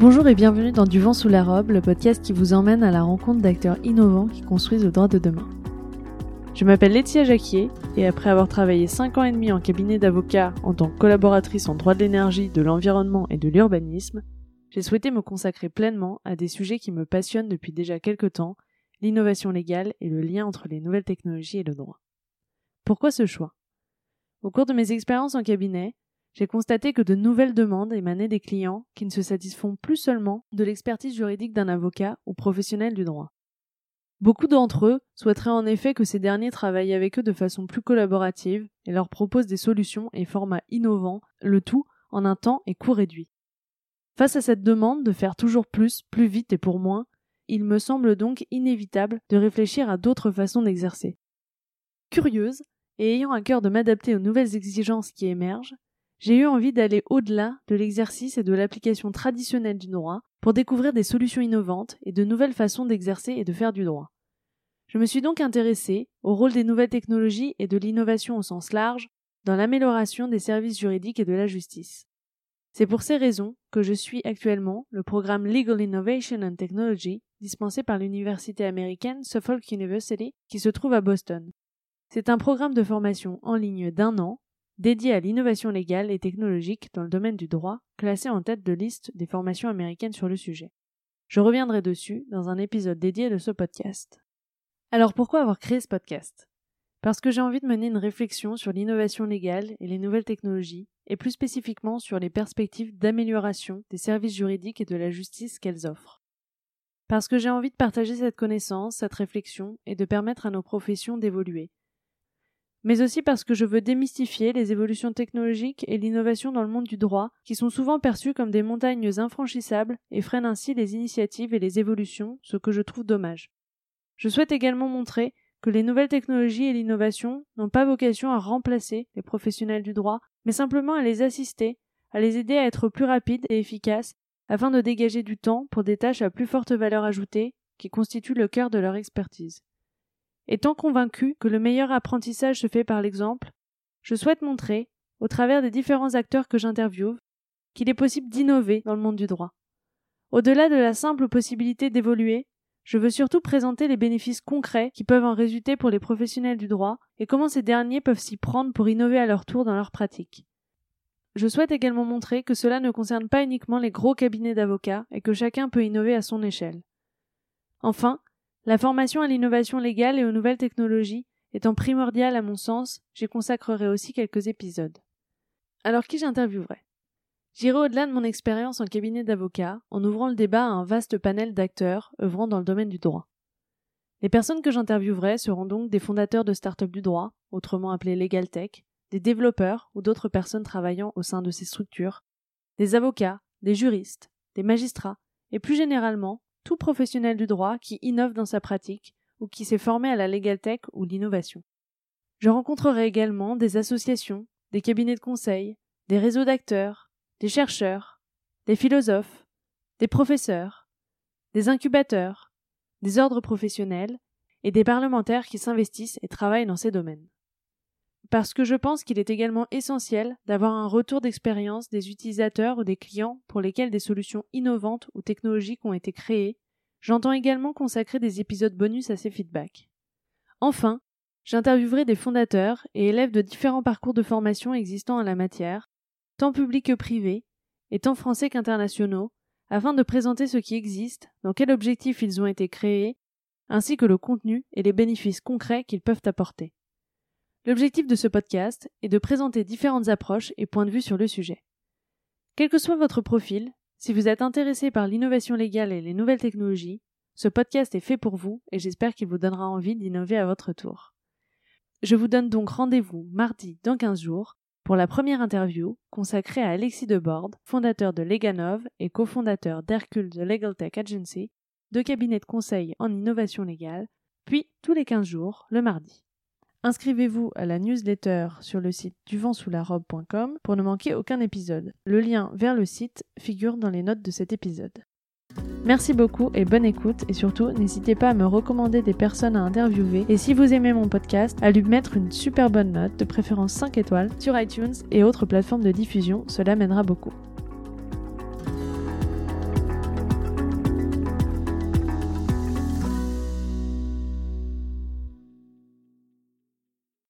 Bonjour et bienvenue dans Du vent sous la robe, le podcast qui vous emmène à la rencontre d'acteurs innovants qui construisent le droit de demain. Je m'appelle Laetitia Jacquier et après avoir travaillé 5 ans et demi en cabinet d'avocat en tant que collaboratrice en droit de l'énergie, de l'environnement et de l'urbanisme, j'ai souhaité me consacrer pleinement à des sujets qui me passionnent depuis déjà quelques temps, l'innovation légale et le lien entre les nouvelles technologies et le droit. Pourquoi ce choix? Au cours de mes expériences en cabinet, j'ai constaté que de nouvelles demandes émanaient des clients qui ne se satisfont plus seulement de l'expertise juridique d'un avocat ou professionnel du droit. Beaucoup d'entre eux souhaiteraient en effet que ces derniers travaillent avec eux de façon plus collaborative et leur proposent des solutions et formats innovants, le tout en un temps et coût réduit. Face à cette demande de faire toujours plus, plus vite et pour moins, il me semble donc inévitable de réfléchir à d'autres façons d'exercer. Curieuse, et ayant à cœur de m'adapter aux nouvelles exigences qui émergent, j'ai eu envie d'aller au-delà de l'exercice et de l'application traditionnelle du droit pour découvrir des solutions innovantes et de nouvelles façons d'exercer et de faire du droit. Je me suis donc intéressée au rôle des nouvelles technologies et de l'innovation au sens large dans l'amélioration des services juridiques et de la justice. C'est pour ces raisons que je suis actuellement le programme Legal Innovation and Technology dispensé par l'université américaine Suffolk University qui se trouve à Boston. C'est un programme de formation en ligne d'un an dédié à l'innovation légale et technologique dans le domaine du droit, classé en tête de liste des formations américaines sur le sujet. Je reviendrai dessus dans un épisode dédié de ce podcast. Alors pourquoi avoir créé ce podcast? Parce que j'ai envie de mener une réflexion sur l'innovation légale et les nouvelles technologies, et plus spécifiquement sur les perspectives d'amélioration des services juridiques et de la justice qu'elles offrent. Parce que j'ai envie de partager cette connaissance, cette réflexion, et de permettre à nos professions d'évoluer, mais aussi parce que je veux démystifier les évolutions technologiques et l'innovation dans le monde du droit, qui sont souvent perçues comme des montagnes infranchissables et freinent ainsi les initiatives et les évolutions, ce que je trouve dommage. Je souhaite également montrer que les nouvelles technologies et l'innovation n'ont pas vocation à remplacer les professionnels du droit, mais simplement à les assister, à les aider à être plus rapides et efficaces, afin de dégager du temps pour des tâches à plus forte valeur ajoutée, qui constituent le cœur de leur expertise. Étant convaincu que le meilleur apprentissage se fait par l'exemple, je souhaite montrer, au travers des différents acteurs que j'interviewe, qu'il est possible d'innover dans le monde du droit. Au-delà de la simple possibilité d'évoluer, je veux surtout présenter les bénéfices concrets qui peuvent en résulter pour les professionnels du droit et comment ces derniers peuvent s'y prendre pour innover à leur tour dans leur pratique. Je souhaite également montrer que cela ne concerne pas uniquement les gros cabinets d'avocats et que chacun peut innover à son échelle. Enfin, la formation à l'innovation légale et aux nouvelles technologies étant primordiale à mon sens, j'y consacrerai aussi quelques épisodes. Alors qui j'interviewerai? J'irai au-delà de mon expérience en cabinet d'avocat en ouvrant le débat à un vaste panel d'acteurs œuvrant dans le domaine du droit. Les personnes que j'interviewerai seront donc des fondateurs de start-up du droit, autrement appelés Legal Tech, des développeurs ou d'autres personnes travaillant au sein de ces structures, des avocats, des juristes, des magistrats, et plus généralement tout professionnel du droit qui innove dans sa pratique ou qui s'est formé à la legal tech ou l'innovation. Je rencontrerai également des associations, des cabinets de conseil, des réseaux d'acteurs, des chercheurs, des philosophes, des professeurs, des incubateurs, des ordres professionnels et des parlementaires qui s'investissent et travaillent dans ces domaines parce que je pense qu'il est également essentiel d'avoir un retour d'expérience des utilisateurs ou des clients pour lesquels des solutions innovantes ou technologiques ont été créées. J'entends également consacrer des épisodes bonus à ces feedbacks. Enfin, j'interviewerai des fondateurs et élèves de différents parcours de formation existants en la matière, tant publics que privés, et tant français qu'internationaux, afin de présenter ce qui existe, dans quel objectif ils ont été créés, ainsi que le contenu et les bénéfices concrets qu'ils peuvent apporter. L'objectif de ce podcast est de présenter différentes approches et points de vue sur le sujet. Quel que soit votre profil, si vous êtes intéressé par l'innovation légale et les nouvelles technologies, ce podcast est fait pour vous et j'espère qu'il vous donnera envie d'innover à votre tour. Je vous donne donc rendez-vous mardi dans 15 jours pour la première interview consacrée à Alexis Debord, fondateur de Leganov et cofondateur d'Hercule The Legal Tech Agency, deux cabinets de conseil en innovation légale, puis tous les 15 jours, le mardi. Inscrivez-vous à la newsletter sur le site duventsouslarobe.com pour ne manquer aucun épisode. Le lien vers le site figure dans les notes de cet épisode. Merci beaucoup et bonne écoute et surtout n'hésitez pas à me recommander des personnes à interviewer et si vous aimez mon podcast à lui mettre une super bonne note, de préférence 5 étoiles, sur iTunes et autres plateformes de diffusion, cela m'aidera beaucoup.